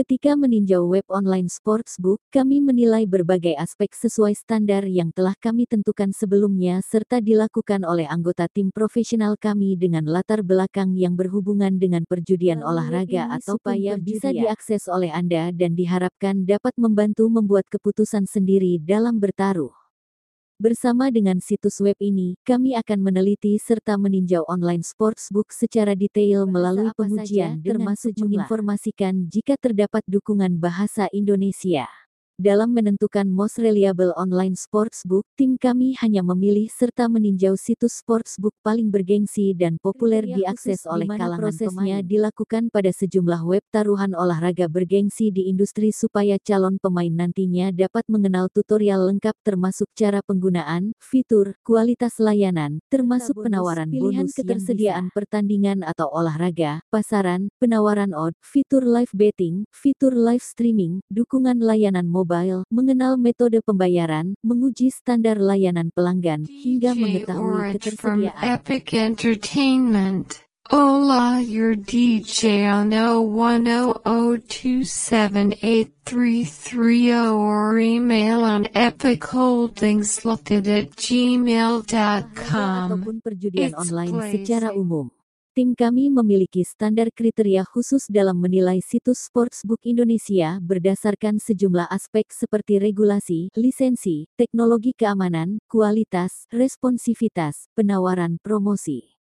Ketika meninjau web online sportsbook, kami menilai berbagai aspek sesuai standar yang telah kami tentukan sebelumnya serta dilakukan oleh anggota tim profesional kami dengan latar belakang yang berhubungan dengan perjudian olahraga atau supaya bisa diakses oleh Anda dan diharapkan dapat membantu membuat keputusan sendiri dalam bertaruh. Bersama dengan situs web ini, kami akan meneliti serta meninjau online sportsbook secara detail melalui pengujian termasuk menginformasikan jika terdapat dukungan bahasa Indonesia. Dalam menentukan most reliable online sportsbook, tim kami hanya memilih serta meninjau situs sportsbook paling bergengsi dan populer diakses oleh kalangan prosesnya? pemain. dilakukan pada sejumlah web taruhan olahraga bergengsi di industri supaya calon pemain nantinya dapat mengenal tutorial lengkap termasuk cara penggunaan, fitur, kualitas layanan, termasuk penawaran bonus ketersediaan pertandingan atau olahraga, pasaran, penawaran odd, fitur live betting, fitur live streaming, dukungan layanan mobile mobile, mengenal metode pembayaran, menguji standar layanan pelanggan, hingga mengetahui ketersediaan. Epic Entertainment. Hola, your DJ on 01002783330 or email on epicholdingslotted at gmail.com. Ataupun perjudian online secara umum. Tim kami memiliki standar kriteria khusus dalam menilai situs sportsbook Indonesia berdasarkan sejumlah aspek seperti regulasi, lisensi, teknologi keamanan, kualitas, responsivitas, penawaran promosi.